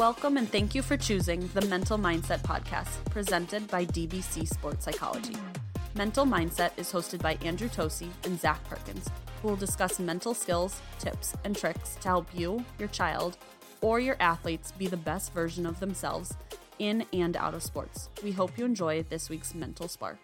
Welcome and thank you for choosing the Mental Mindset Podcast, presented by DBC Sports Psychology. Mental Mindset is hosted by Andrew Tosi and Zach Perkins, who will discuss mental skills, tips, and tricks to help you, your child, or your athletes be the best version of themselves in and out of sports. We hope you enjoy this week's Mental Spark.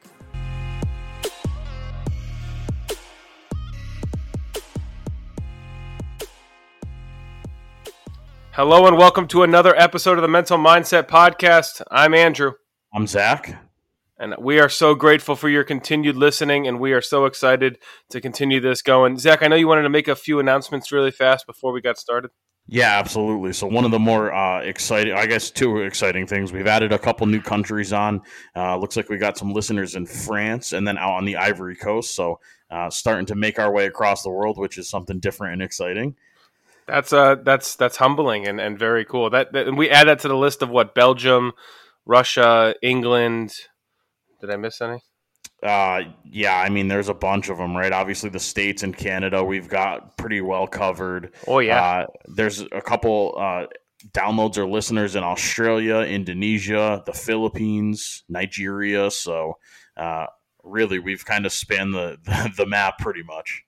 Hello and welcome to another episode of the Mental Mindset Podcast. I'm Andrew. I'm Zach. And we are so grateful for your continued listening, and we are so excited to continue this going. Zach, I know you wanted to make a few announcements really fast before we got started. Yeah, absolutely. So one of the more uh, exciting, I guess, two exciting things. We've added a couple new countries on. Uh, looks like we got some listeners in France and then out on the Ivory Coast. So uh, starting to make our way across the world, which is something different and exciting. That's uh that's that's humbling and, and very cool. That, that and we add that to the list of what Belgium, Russia, England. Did I miss any? Uh, yeah, I mean, there's a bunch of them, right? Obviously, the states and Canada we've got pretty well covered. Oh yeah. Uh, there's a couple uh, downloads or listeners in Australia, Indonesia, the Philippines, Nigeria. So, uh, really, we've kind of spanned the, the the map pretty much.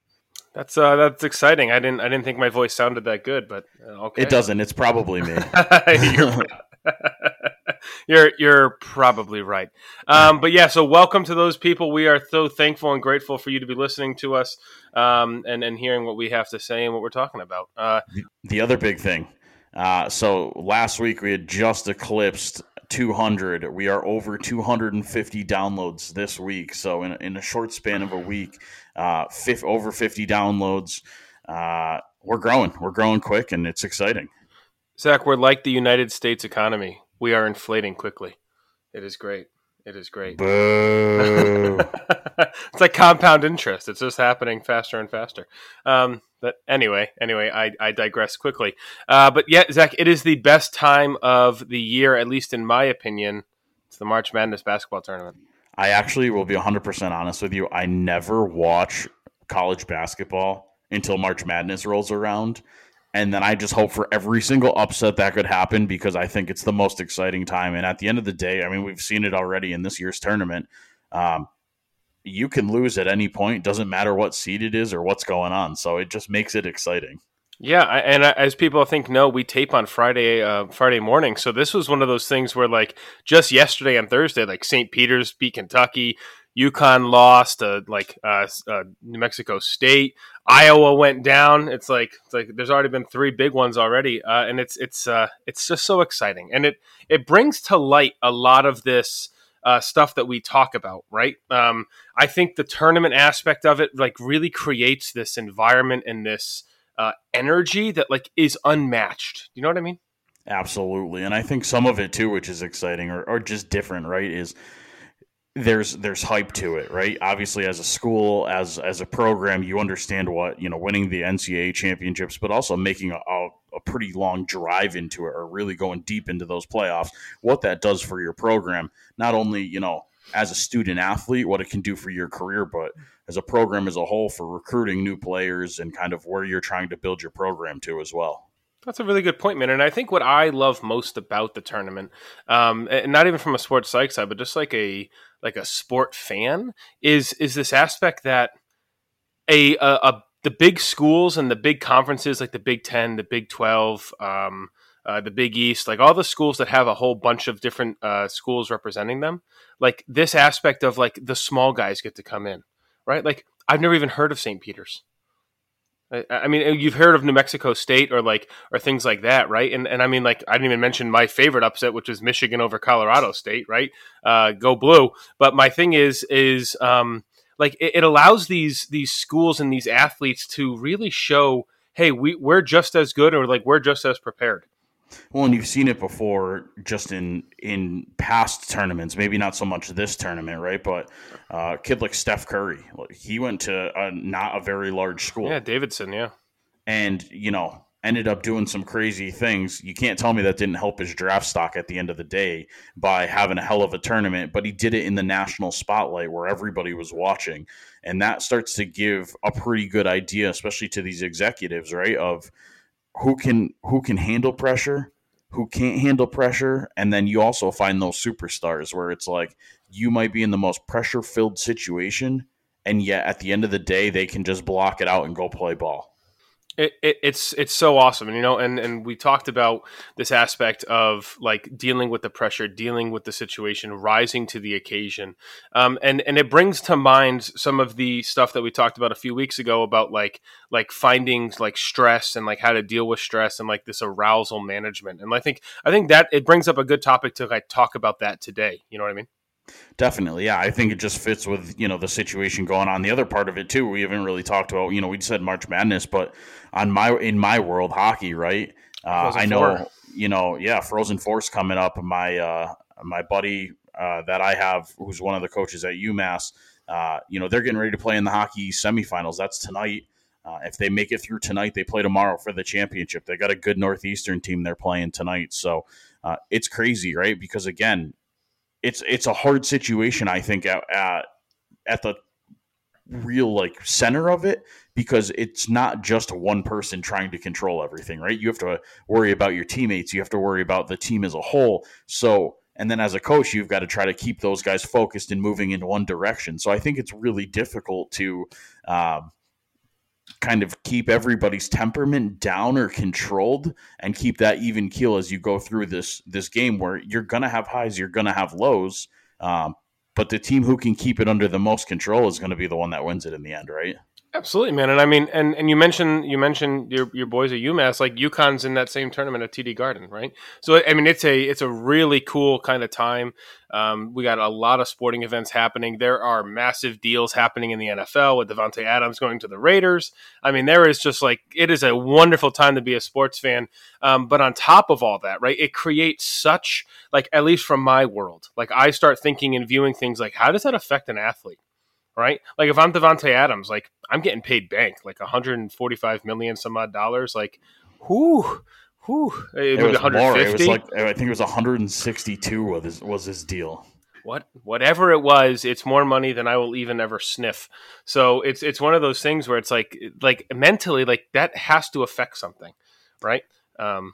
That's uh, that's exciting. I didn't I didn't think my voice sounded that good, but uh, okay. It doesn't. It's probably me. you're, you're, you're probably right. Um, but yeah, so welcome to those people. We are so thankful and grateful for you to be listening to us um, and and hearing what we have to say and what we're talking about. Uh, the, the other big thing. Uh, so last week we had just eclipsed 200. We are over 250 downloads this week. So in, in a short span of a week, uh, fif- over 50 downloads. Uh, we're growing. We're growing quick, and it's exciting. Zach, we're like the United States economy. We are inflating quickly. It is great. It is great. Boo. it's like compound interest. It's just happening faster and faster. Um, but anyway, anyway, I, I digress quickly. Uh, but yeah, Zach, it is the best time of the year, at least in my opinion. It's the March Madness basketball tournament. I actually will be 100% honest with you. I never watch college basketball until March Madness rolls around. And then I just hope for every single upset that could happen because I think it's the most exciting time. And at the end of the day, I mean, we've seen it already in this year's tournament. Um, you can lose at any point. Doesn't matter what seed it is or what's going on. So it just makes it exciting. Yeah, and as people think know, we tape on Friday uh, Friday morning. So this was one of those things where, like, just yesterday on Thursday, like St. Peter's beat Kentucky, UConn lost, uh, like uh, uh, New Mexico State, Iowa went down. It's like it's like there's already been three big ones already, uh, and it's it's uh, it's just so exciting, and it it brings to light a lot of this. Uh, stuff that we talk about, right? Um, I think the tournament aspect of it, like, really creates this environment and this uh, energy that like is unmatched. You know what I mean? Absolutely, and I think some of it too, which is exciting or, or just different, right? Is there's there's hype to it, right? Obviously, as a school, as as a program, you understand what you know, winning the NCAA championships, but also making a, a, a pretty long drive into it, or really going deep into those playoffs. What that does for your program, not only you know as a student athlete, what it can do for your career, but as a program as a whole for recruiting new players and kind of where you're trying to build your program to as well. That's a really good point, man. And I think what I love most about the tournament, um, and not even from a sports psych side, but just like a like a sport fan, is is this aspect that a, a, a the big schools and the big conferences like the Big Ten, the Big Twelve, um, uh, the Big East, like all the schools that have a whole bunch of different uh, schools representing them, like this aspect of like the small guys get to come in, right? Like I've never even heard of St. Peter's. I, I mean, you've heard of New Mexico State or like or things like that, right? And and I mean, like I didn't even mention my favorite upset, which is Michigan over Colorado State, right? Uh, go blue! But my thing is is um, like it, it allows these these schools and these athletes to really show, hey, we we're just as good or like we're just as prepared. Well, and you've seen it before, just in in past tournaments. Maybe not so much this tournament, right? But uh, kid like Steph Curry, he went to a, not a very large school. Yeah, Davidson. Yeah, and you know ended up doing some crazy things. You can't tell me that didn't help his draft stock at the end of the day by having a hell of a tournament. But he did it in the national spotlight where everybody was watching, and that starts to give a pretty good idea, especially to these executives, right? Of who can who can handle pressure who can't handle pressure, and then you also find those superstars where it's like you might be in the most pressure filled situation, and yet at the end of the day, they can just block it out and go play ball. It, it, it's it's so awesome, you know, and and we talked about this aspect of like dealing with the pressure, dealing with the situation, rising to the occasion, um, and and it brings to mind some of the stuff that we talked about a few weeks ago about like like finding like stress and like how to deal with stress and like this arousal management, and I think I think that it brings up a good topic to like talk about that today. You know what I mean? Definitely, yeah. I think it just fits with you know the situation going on. The other part of it too, we haven't really talked about. You know, we said March Madness, but on my in my world, hockey, right? Uh, I know, four. you know, yeah, Frozen Four coming up. My uh, my buddy uh, that I have, who's one of the coaches at UMass, uh, you know, they're getting ready to play in the hockey semifinals. That's tonight. Uh, if they make it through tonight, they play tomorrow for the championship. They got a good Northeastern team they're playing tonight, so uh, it's crazy, right? Because again, it's it's a hard situation. I think at, at at the real like center of it because it's not just one person trying to control everything, right? You have to worry about your teammates, you have to worry about the team as a whole. So, and then as a coach, you've got to try to keep those guys focused and moving in one direction. So I think it's really difficult to um, kind of keep everybody's temperament down or controlled and keep that even keel as you go through this this game where you're gonna have highs, you're gonna have lows. Um, but the team who can keep it under the most control is going to be the one that wins it in the end, right? Absolutely, man. And I mean, and, and you mentioned you mentioned your your boys at UMass, like UConn's in that same tournament at TD Garden, right? So I mean, it's a it's a really cool kind of time. Um, we got a lot of sporting events happening. There are massive deals happening in the NFL with Davante Adams going to the Raiders. I mean, there is just like it is a wonderful time to be a sports fan. Um, but on top of all that, right, it creates such like at least from my world, like I start thinking and viewing things like how does that affect an athlete? Right? Like if I'm Davante Adams, like I'm getting paid bank, like 145 million some odd dollars. Like, whoo, whoo, it, it was 150. More. It was like I think it was 162 was his, was his deal. What whatever it was, it's more money than I will even ever sniff. So it's it's one of those things where it's like like mentally, like that has to affect something, right? Um,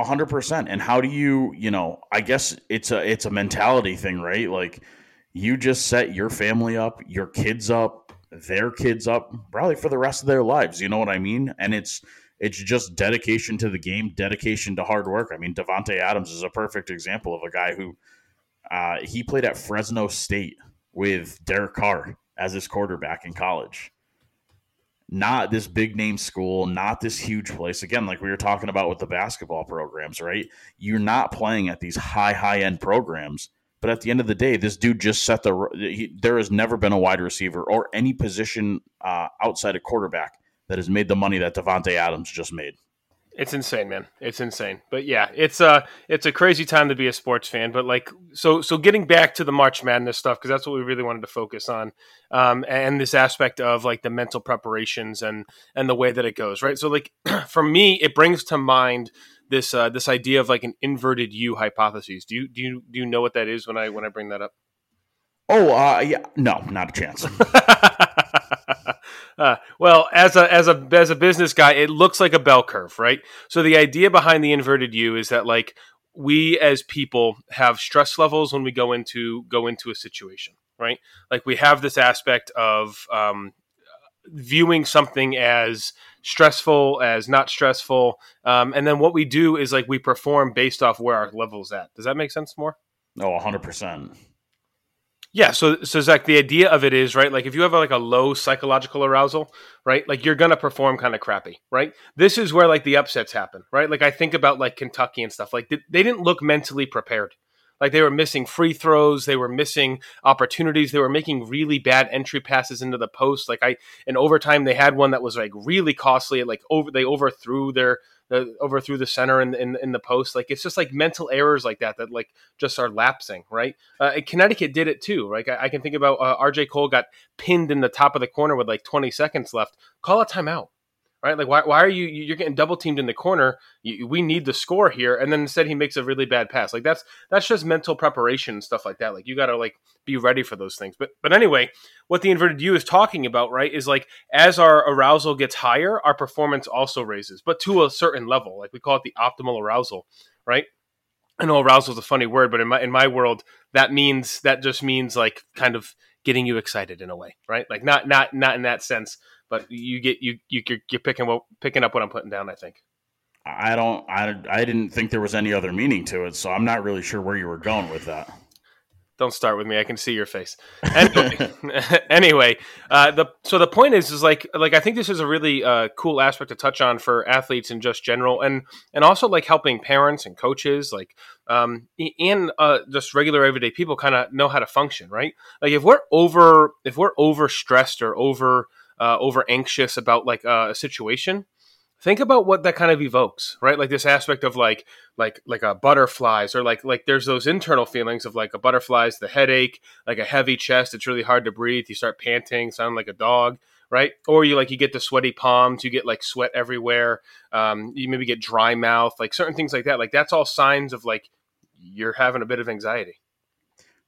hundred percent. And how do you, you know, I guess it's a it's a mentality thing, right? Like you just set your family up, your kids up, their kids up, probably for the rest of their lives. You know what I mean? And it's it's just dedication to the game, dedication to hard work. I mean, Davante Adams is a perfect example of a guy who uh, he played at Fresno State with Derek Carr as his quarterback in college. Not this big name school, not this huge place. Again, like we were talking about with the basketball programs, right? You're not playing at these high, high end programs but at the end of the day, this dude just set the. He, there has never been a wide receiver or any position uh, outside of quarterback that has made the money that Davante Adams just made. It's insane, man. It's insane. But yeah, it's a uh, it's a crazy time to be a sports fan. But like, so so getting back to the March Madness stuff because that's what we really wanted to focus on, um, and this aspect of like the mental preparations and and the way that it goes, right? So like, for me, it brings to mind this uh, this idea of like an inverted U hypothesis. Do you do you do you know what that is when I when I bring that up? Oh, uh, yeah, no, not a chance. uh, well, as a as a as a business guy, it looks like a bell curve, right? So the idea behind the inverted U is that like we as people have stress levels when we go into go into a situation, right? Like we have this aspect of um, viewing something as stressful as not stressful um, and then what we do is like we perform based off where our level is at. Does that make sense more? Oh 100% yeah so so zach the idea of it is right like if you have like a low psychological arousal right like you're gonna perform kind of crappy right? This is where like the upsets happen right? Like i think about like kentucky and stuff like they didn't look mentally prepared like they were missing free throws, they were missing opportunities, they were making really bad entry passes into the post. Like I in overtime they had one that was like really costly. Like over they overthrew their the, overthrew the center in, in, in the post. Like it's just like mental errors like that that like just are lapsing, right? Uh, Connecticut did it too. Right? I, I can think about uh, R.J. Cole got pinned in the top of the corner with like 20 seconds left. Call a timeout right? Like, why, why are you you're getting double teamed in the corner? You, we need the score here, and then instead he makes a really bad pass. Like that's that's just mental preparation and stuff like that. Like you got to like be ready for those things. But but anyway, what the inverted U is talking about, right, is like as our arousal gets higher, our performance also raises, but to a certain level. Like we call it the optimal arousal, right? I know arousal is a funny word, but in my in my world, that means that just means like kind of getting you excited in a way, right? Like not not not in that sense, but you get you you you're, you're picking what picking up what I'm putting down. I think. I don't. I I didn't think there was any other meaning to it, so I'm not really sure where you were going with that. Don't start with me. I can see your face. Anyway, anyway uh, the so the point is is like like I think this is a really uh, cool aspect to touch on for athletes in just general, and and also like helping parents and coaches, like um, and uh, just regular everyday people, kind of know how to function, right? Like if we're over if we're over stressed or over uh, over anxious about like uh, a situation, think about what that kind of evokes right? Like this aspect of like like like a butterflies or like like there's those internal feelings of like a butterflies the headache like a heavy chest it's really hard to breathe you start panting sound like a dog right? Or you like you get the sweaty palms you get like sweat everywhere um, you maybe get dry mouth like certain things like that like that's all signs of like you're having a bit of anxiety.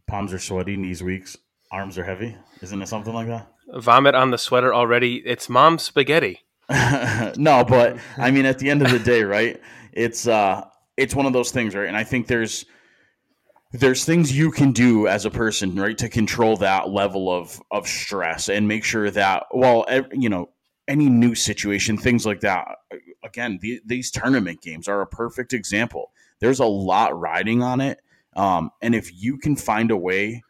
Palms are sweaty knees weak arms are heavy isn't it something like that vomit on the sweater already it's mom's spaghetti no, but I mean, at the end of the day, right? It's uh, it's one of those things, right? And I think there's there's things you can do as a person, right, to control that level of of stress and make sure that, well, you know, any new situation, things like that. Again, the, these tournament games are a perfect example. There's a lot riding on it, um, and if you can find a way,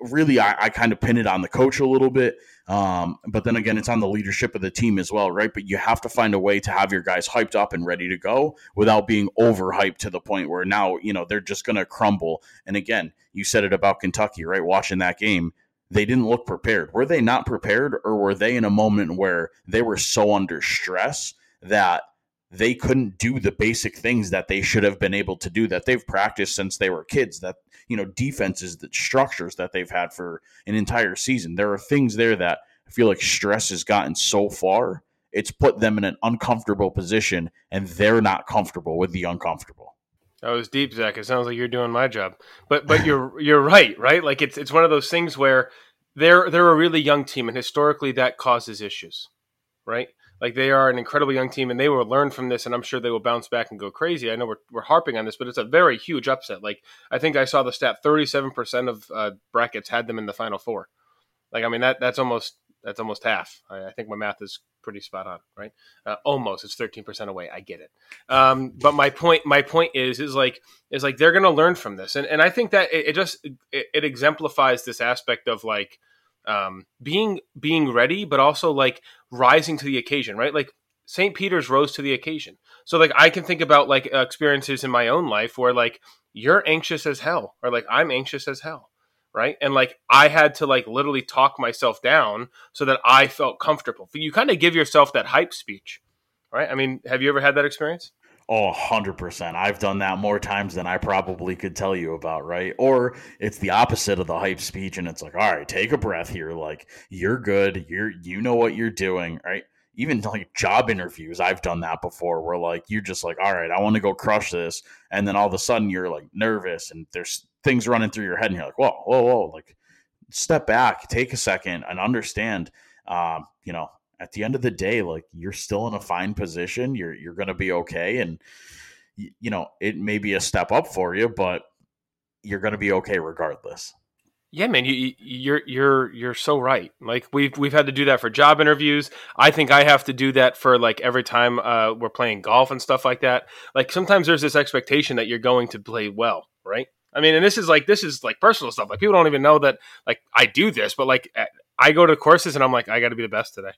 really, I, I kind of pin it on the coach a little bit um, but then again, it's on the leadership of the team as well, right? But you have to find a way to have your guys hyped up and ready to go without being overhyped to the point where now, you know, they're just going to crumble. And again, you said it about Kentucky, right? Watching that game, they didn't look prepared. Were they not prepared or were they in a moment where they were so under stress that they couldn't do the basic things that they should have been able to do that they've practiced since they were kids that you know defenses that structures that they've had for an entire season. There are things there that i feel like stress has gotten so far it's put them in an uncomfortable position and they're not comfortable with the uncomfortable. That was deep zach. It sounds like you're doing my job. But but you're you're right right? Like it's it's one of those things where they're they're a really young team and historically that causes issues right like they are an incredibly young team, and they will learn from this, and I'm sure they will bounce back and go crazy. I know we're, we're harping on this, but it's a very huge upset. Like I think I saw the stat: 37 percent of uh, brackets had them in the final four. Like I mean that that's almost that's almost half. I, I think my math is pretty spot on, right? Uh, almost it's 13 percent away. I get it. Um, but my point my point is is like is like they're going to learn from this, and and I think that it, it just it, it exemplifies this aspect of like um, being being ready, but also like rising to the occasion, right? Like St. Peter's rose to the occasion. So like I can think about like experiences in my own life where like you're anxious as hell, or like I'm anxious as hell, right? And like I had to like literally talk myself down so that I felt comfortable. You kind of give yourself that hype speech, right? I mean, have you ever had that experience? Oh, 100%. I've done that more times than I probably could tell you about, right? Or it's the opposite of the hype speech and it's like, "All right, take a breath here. Like, you're good. You're you know what you're doing, right?" Even like job interviews, I've done that before where like you're just like, "All right, I want to go crush this." And then all of a sudden you're like nervous and there's things running through your head and you're like, "Whoa, whoa, whoa." Like step back, take a second and understand um, you know, at the end of the day, like you're still in a fine position. You're you're going to be okay, and you know it may be a step up for you, but you're going to be okay regardless. Yeah, man, you, you're you're you're so right. Like we've we've had to do that for job interviews. I think I have to do that for like every time uh, we're playing golf and stuff like that. Like sometimes there's this expectation that you're going to play well, right? I mean, and this is like this is like personal stuff. Like people don't even know that like I do this, but like I go to courses and I'm like I got to be the best today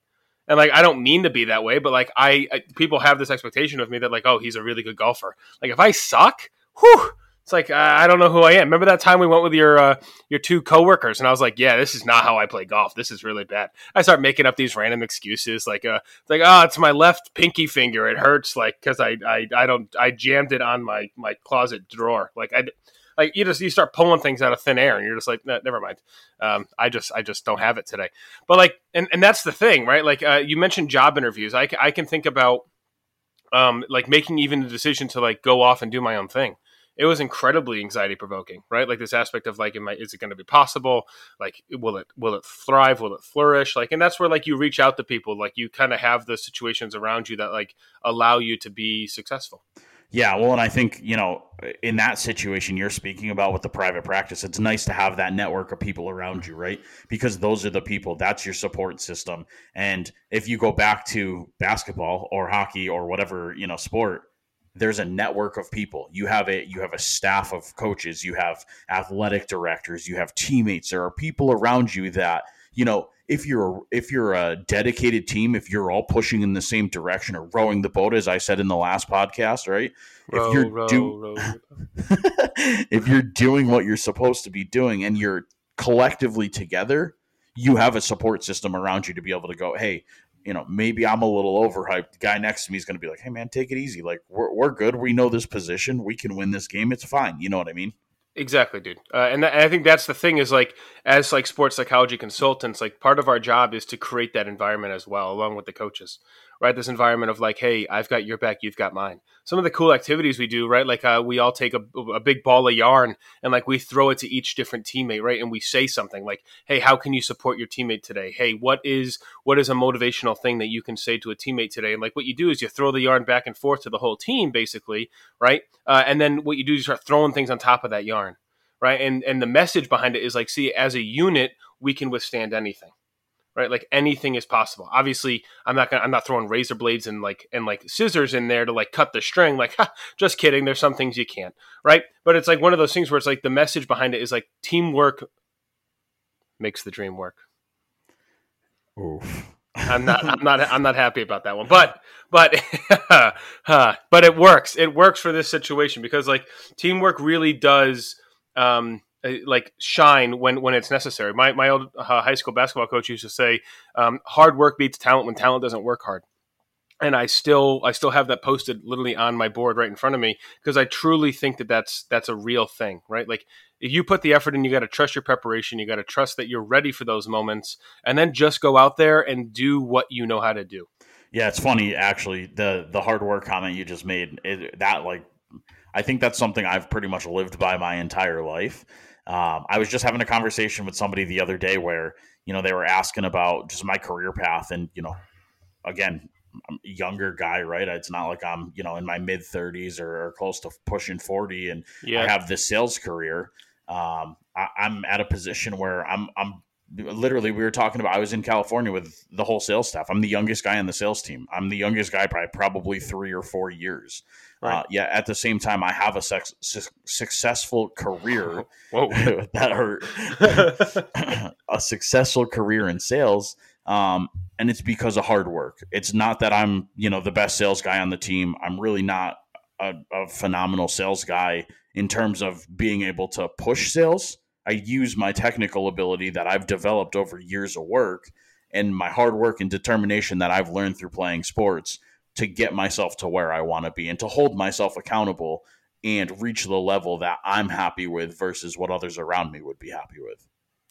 and like I don't mean to be that way, but like I, I, people have this expectation of me that like oh he's a really good golfer. Like if I suck, whew, it's like I don't know who I am. Remember that time we went with your uh, your two coworkers, and I was like, yeah, this is not how I play golf. This is really bad. I start making up these random excuses like uh, like oh it's my left pinky finger, it hurts like because I, I I don't I jammed it on my my closet drawer. Like I like you just you start pulling things out of thin air and you're just like never mind. Um, i just i just don't have it today. But like and, and that's the thing right? Like uh, you mentioned job interviews. I, I can think about um, like making even the decision to like go off and do my own thing. It was incredibly anxiety provoking right? Like this aspect of like am I, is it going to be possible? Like will it will it thrive? Will it flourish? Like and that's where like you reach out to people. Like you kind of have the situations around you that like allow you to be successful Yeah, well, and I think, you know, in that situation you're speaking about with the private practice, it's nice to have that network of people around you, right? Because those are the people, that's your support system. And if you go back to basketball or hockey or whatever, you know, sport, there's a network of people. You have a you have a staff of coaches, you have athletic directors, you have teammates. There are people around you that, you know, if you're if you're a dedicated team, if you're all pushing in the same direction or rowing the boat, as I said in the last podcast, right? Row, if you're row, do- row. if you're doing what you're supposed to be doing and you're collectively together, you have a support system around you to be able to go, hey, you know, maybe I'm a little overhyped. The guy next to me is going to be like, hey, man, take it easy. Like, we're, we're good. We know this position. We can win this game. It's fine. You know what I mean? Exactly, dude. Uh, and, th- and I think that's the thing is like as like sports psychology consultants, like part of our job is to create that environment as well, along with the coaches, right? This environment of like, hey, I've got your back, you've got mine. Some of the cool activities we do, right? Like uh, we all take a, a big ball of yarn and like we throw it to each different teammate, right? And we say something like, hey, how can you support your teammate today? Hey, what is what is a motivational thing that you can say to a teammate today? And like what you do is you throw the yarn back and forth to the whole team, basically, right? Uh, and then what you do is you start throwing things on top of that yarn right? And and the message behind it is like, see, as a unit, we can withstand anything, right? Like anything is possible. Obviously, I'm not gonna, I'm not throwing razor blades and like and like scissors in there to like cut the string. Like, ha, just kidding. There's some things you can't, right? But it's like one of those things where it's like the message behind it is like teamwork makes the dream work. Oof. I'm not I'm not I'm not happy about that one. But but but it works. It works for this situation because like teamwork really does um, like shine when when it's necessary. My my old uh, high school basketball coach used to say, um, "Hard work beats talent when talent doesn't work hard." And I still I still have that posted literally on my board right in front of me because I truly think that that's that's a real thing, right? Like if you put the effort in, you got to trust your preparation, you got to trust that you're ready for those moments, and then just go out there and do what you know how to do. Yeah, it's funny actually. The the hard work comment you just made it, that like I think that's something I've pretty much lived by my entire life. Um, I was just having a conversation with somebody the other day where you know they were asking about just my career path, and you know, again, I'm a younger guy, right? It's not like I'm you know in my mid 30s or, or close to pushing 40, and Yeah. I have this sales career. Um, I, I'm at a position where I'm I'm literally we were talking about I was in California with the whole sales staff. I'm the youngest guy on the sales team. I'm the youngest guy by probably three or four years. Right. Uh, yeah. At the same time, I have a sex, su- successful career Whoa. that hurt a successful career in sales. Um, and it's because of hard work. It's not that I'm, you know, the best sales guy on the team. I'm really not a, a phenomenal sales guy in terms of being able to push sales. I use my technical ability that I've developed over years of work and my hard work and determination that I've learned through playing sports to get myself to where I want to be and to hold myself accountable and reach the level that I'm happy with versus what others around me would be happy with.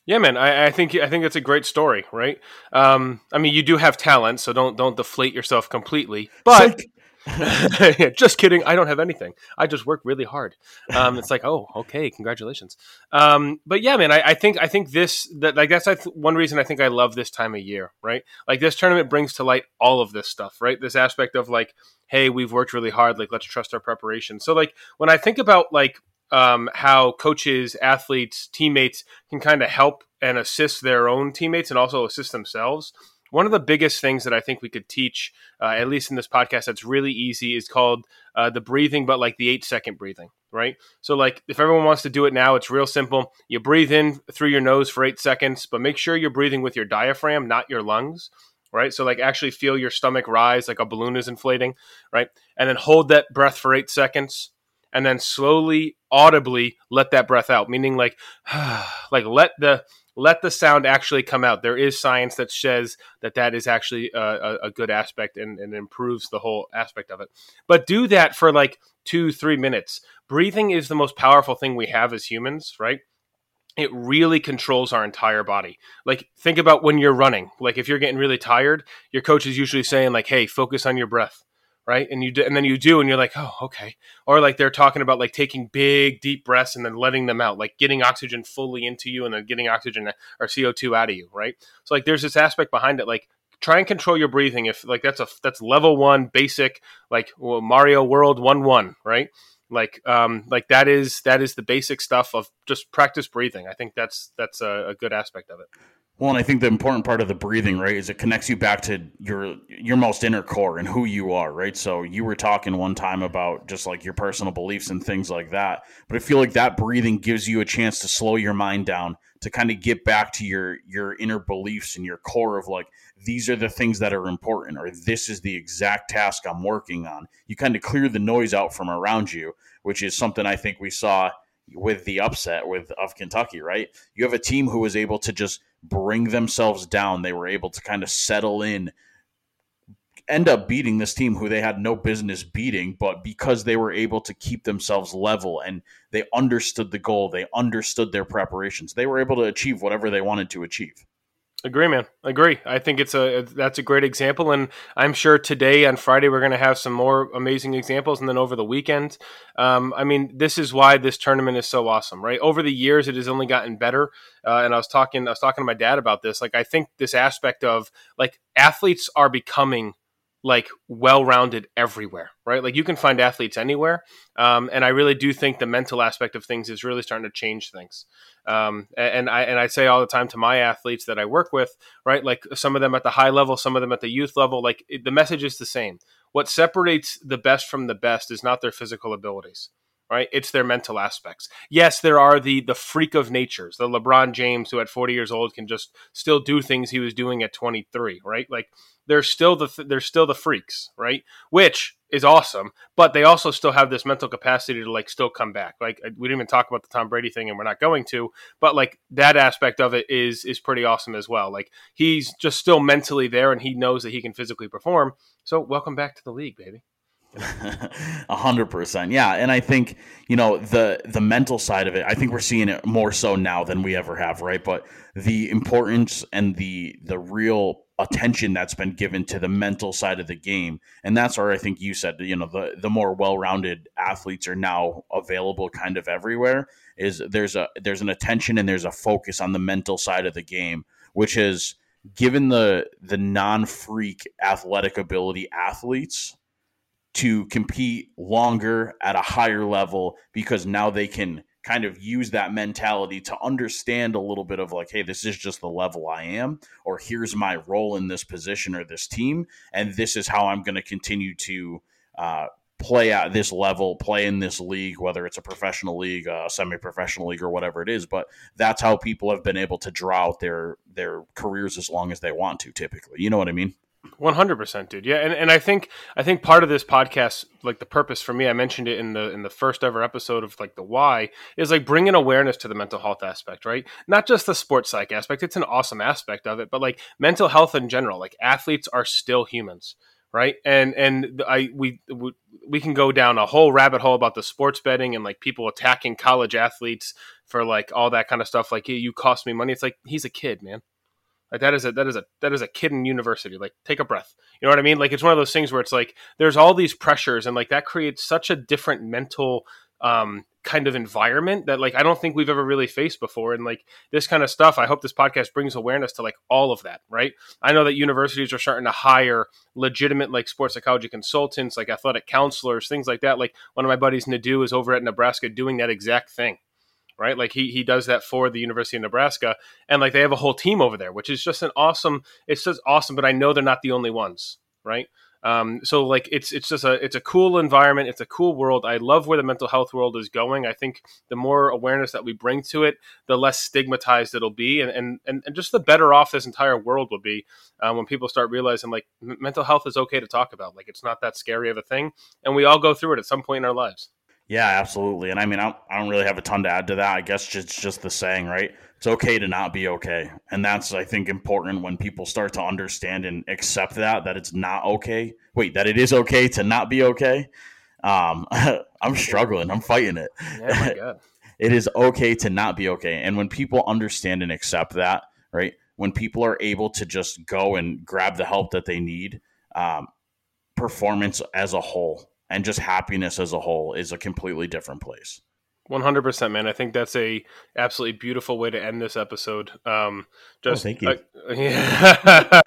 Yeah, man. I, I think I think it's a great story, right? Um, I mean, you do have talent, so don't don't deflate yourself completely. But Yeah, just kidding. I don't have anything. I just work really hard. Um, it's like, oh, okay, congratulations. Um, but yeah, man, I, I think I think this that like that's one reason I think I love this time of year, right? Like this tournament brings to light all of this stuff, right? This aspect of like, hey, we've worked really hard. Like, let's trust our preparation. So, like, when I think about like um, how coaches, athletes, teammates can kind of help and assist their own teammates and also assist themselves. One of the biggest things that I think we could teach, uh, at least in this podcast, that's really easy is called uh, the breathing, but like the eight second breathing, right? So, like, if everyone wants to do it now, it's real simple. You breathe in through your nose for eight seconds, but make sure you're breathing with your diaphragm, not your lungs, right? So, like, actually feel your stomach rise like a balloon is inflating, right? And then hold that breath for eight seconds and then slowly audibly let that breath out meaning like like let the let the sound actually come out there is science that says that that is actually a, a, good aspect and, and improves the whole aspect of it but do that for like two three minutes breathing is the most powerful thing we have as humans right it really controls our entire body. Like think about when you're running. Like if you're getting really tired, your coach is usually saying like, "Hey, focus on your breath." Right? And you do, and then you do and you're like, "Oh, okay." Or like they're talking about like taking big deep breaths and then letting them out, like getting oxygen fully into you and then getting oxygen or CO2 out of you, right? So like there's this aspect behind it like try and control your breathing. If like that's a that's level one basic like well, Mario World one one right. Like, um, like that is that is the basic stuff of just practice breathing. I think that's that's a, a good aspect of it. Well, and I think the important part of the breathing, right, is it connects you back to your your most inner core and who you are, right? So you were talking one time about just like your personal beliefs and things like that. But I feel like that breathing gives you a chance to slow your mind down, to kind of get back to your your inner beliefs and your core of like these are the things that are important or this is the exact task I'm working on. You kind of clear the noise out from around you, which is something I think we saw with the upset with of Kentucky, right? You have a team who was able to just bring themselves down. They were able to kind of settle in, end up beating this team who they had no business beating, but because they were able to keep themselves level and they understood the goal, they understood their preparations, they were able to achieve whatever they wanted to achieve. Agree, man. Agree. I think it's a that's a great example, and I'm sure today on Friday we're going to have some more amazing examples, and then over the weekend. Um, I mean, this is why this tournament is so awesome, right? Over the years, it has only gotten better. Uh, and I was talking, I was talking to my dad about this. Like, I think this aspect of like athletes are becoming like well-rounded everywhere right? Like you can find athletes anywhere um, and i really do think the mental aspect of things is really starting to change things. Um, and i and i say all the time to my athletes that i work with right like some of them at the high level some of them at the youth level like the message is the same. What separates the best from the best is not their physical abilities right? It's their mental aspects. Yes, there are the the freak of natures, the LeBron James who at 40 years old can just still do things he was doing at 23, right? Like they're still the they're still the freaks, right? Which is awesome, but they also still have this mental capacity to like still come back. Like uh, we didn't even talk about the Tom Brady thing, and we're not going to, but like that aspect of it is is pretty awesome as well. Like he's just still mentally there, and he knows that he can physically perform. So welcome back to the league, baby. A hundred percent, yeah. And I think you know the the mental side of it. I think we're seeing it more so now than we ever have, right? But the importance and the the real attention that's been given to the mental side of the game, and that's where I think you said, you know, the the more well rounded athletes are now available, kind of everywhere. Is there's a there's an attention and there's a focus on the mental side of the game, which is given the the non freak athletic ability athletes to compete longer at a higher level because now they can kind of use that mentality to understand a little bit of like, hey, this is just the level I am, or here's my role in this position or this team, and this is how I'm going to continue to uh, play at this level, play in this league, whether it's a professional league, a semi-professional league, or whatever it is. But that's how people have been able to draw out their their careers as long as they want to. Typically, you know what I mean. One hundred percent, dude. Yeah, and, and I think I think part of this podcast, like the purpose for me, I mentioned it in the in the first ever episode of like the why is like bringing awareness to the mental health aspect, right? Not just the sports psych aspect; it's an awesome aspect of it, but like mental health in general. Like athletes are still humans, right? And and I we we, can go down a whole rabbit hole about the sports betting and like people attacking college athletes for like all that kind of stuff. Like, hey, you cost me money. It's like he's a kid, man like that is a that is a that is a kid in university. Like take a breath. You know what I mean? Like it's one of those things where it's like there's all these pressures and like that creates such a different mental um kind of environment that like I don't think we've ever really faced before. And like this kind of stuff, I hope this podcast brings awareness to like all of that, right? I know that universities are starting to hire legitimate like sports psychology consultants, like athletic counselors, things like that. Like one of my buddies, Nadu, is over at Nebraska doing that exact thing right? Like he he does that for the University of Nebraska, and like they have a whole team over there, which is just an awesome. It's just awesome, but I know they're not the only ones, right? Um, so like it's it's just a it's a cool environment. It's a cool world. I love where the mental health world is going. I think the more awareness that we bring to it, the less stigmatized it'll be, and and and, just the better off this entire world will be um, when people start realizing like m- mental health is okay to talk about. Like it's not that scary of a thing, and we all go through it at some point in our lives. Yeah, absolutely. And I mean, I don't, really have a ton to add to that. I guess just just the saying, right? It's okay to not be okay, and that's I think important when people start to understand and accept that that it's not okay. Wait, that it is okay to not be okay. Um, I'm struggling. I'm fighting it. Yeah, my God. it is okay to not be okay, and when people understand and accept that, right? When people are able to just go and grab the help that they need, um, performance as a whole and just happiness as a whole is a completely different place. 100% man i think that's a absolutely beautiful way to end this episode um just oh, thank you uh, yeah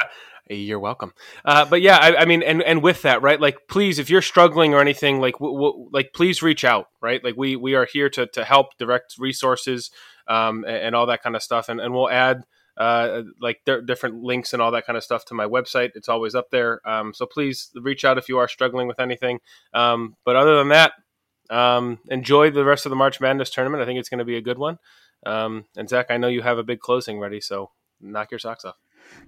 You're welcome. Uh, but yeah, I, I, mean, and and with that, right? Like, please, if you're struggling or anything, like, w- w- like, please reach out, right? Like, we we are here to to help, direct resources, um, and, and all that kind of stuff, and and we'll add uh, like different links and all that kind of stuff to my website. It's always up there. Um, so please reach out if you are struggling with anything. Um, but other than that, um, enjoy the rest of the March Madness tournament. I think it's going to be a good one. Um, and Zach, I know you have a big closing ready, so knock your socks off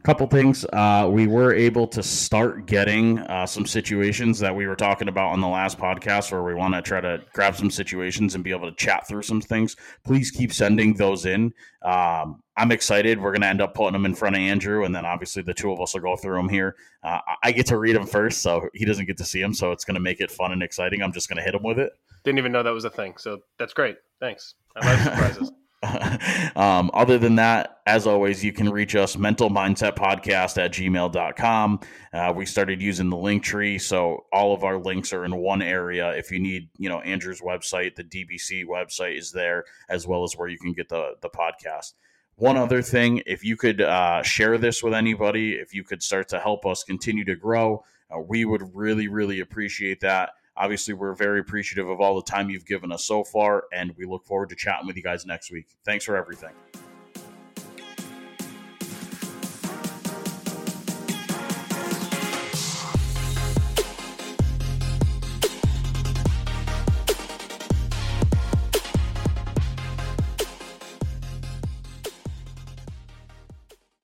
couple things uh, we were able to start getting uh, some situations that we were talking about on the last podcast where we want to try to grab some situations and be able to chat through some things please keep sending those in um, i'm excited. We're going to end up putting them in front of andrew and then obviously the two of us will go through them here. Uh, i get to read them first so he doesn't get to see them so it's going to make it fun and exciting. I'm just going to hit him with it. Didn't even know that was a thing so that's great. Thanks. I love surprises. Um, other than that, as always, you can reach us mental mindset podcast at gmail.com. Uh, we started using the link tree, so all of our links are in one area. If you need, you know, Andrew's website, the DBC website is there, as well as where you can get the, the podcast. One other thing, if you could uh, share this with anybody, if you could start to help us continue to grow, uh, we would really, really appreciate that. Obviously, we're very appreciative of all the time you've given us so far, and we look forward to chatting with you guys next week. Thanks for everything.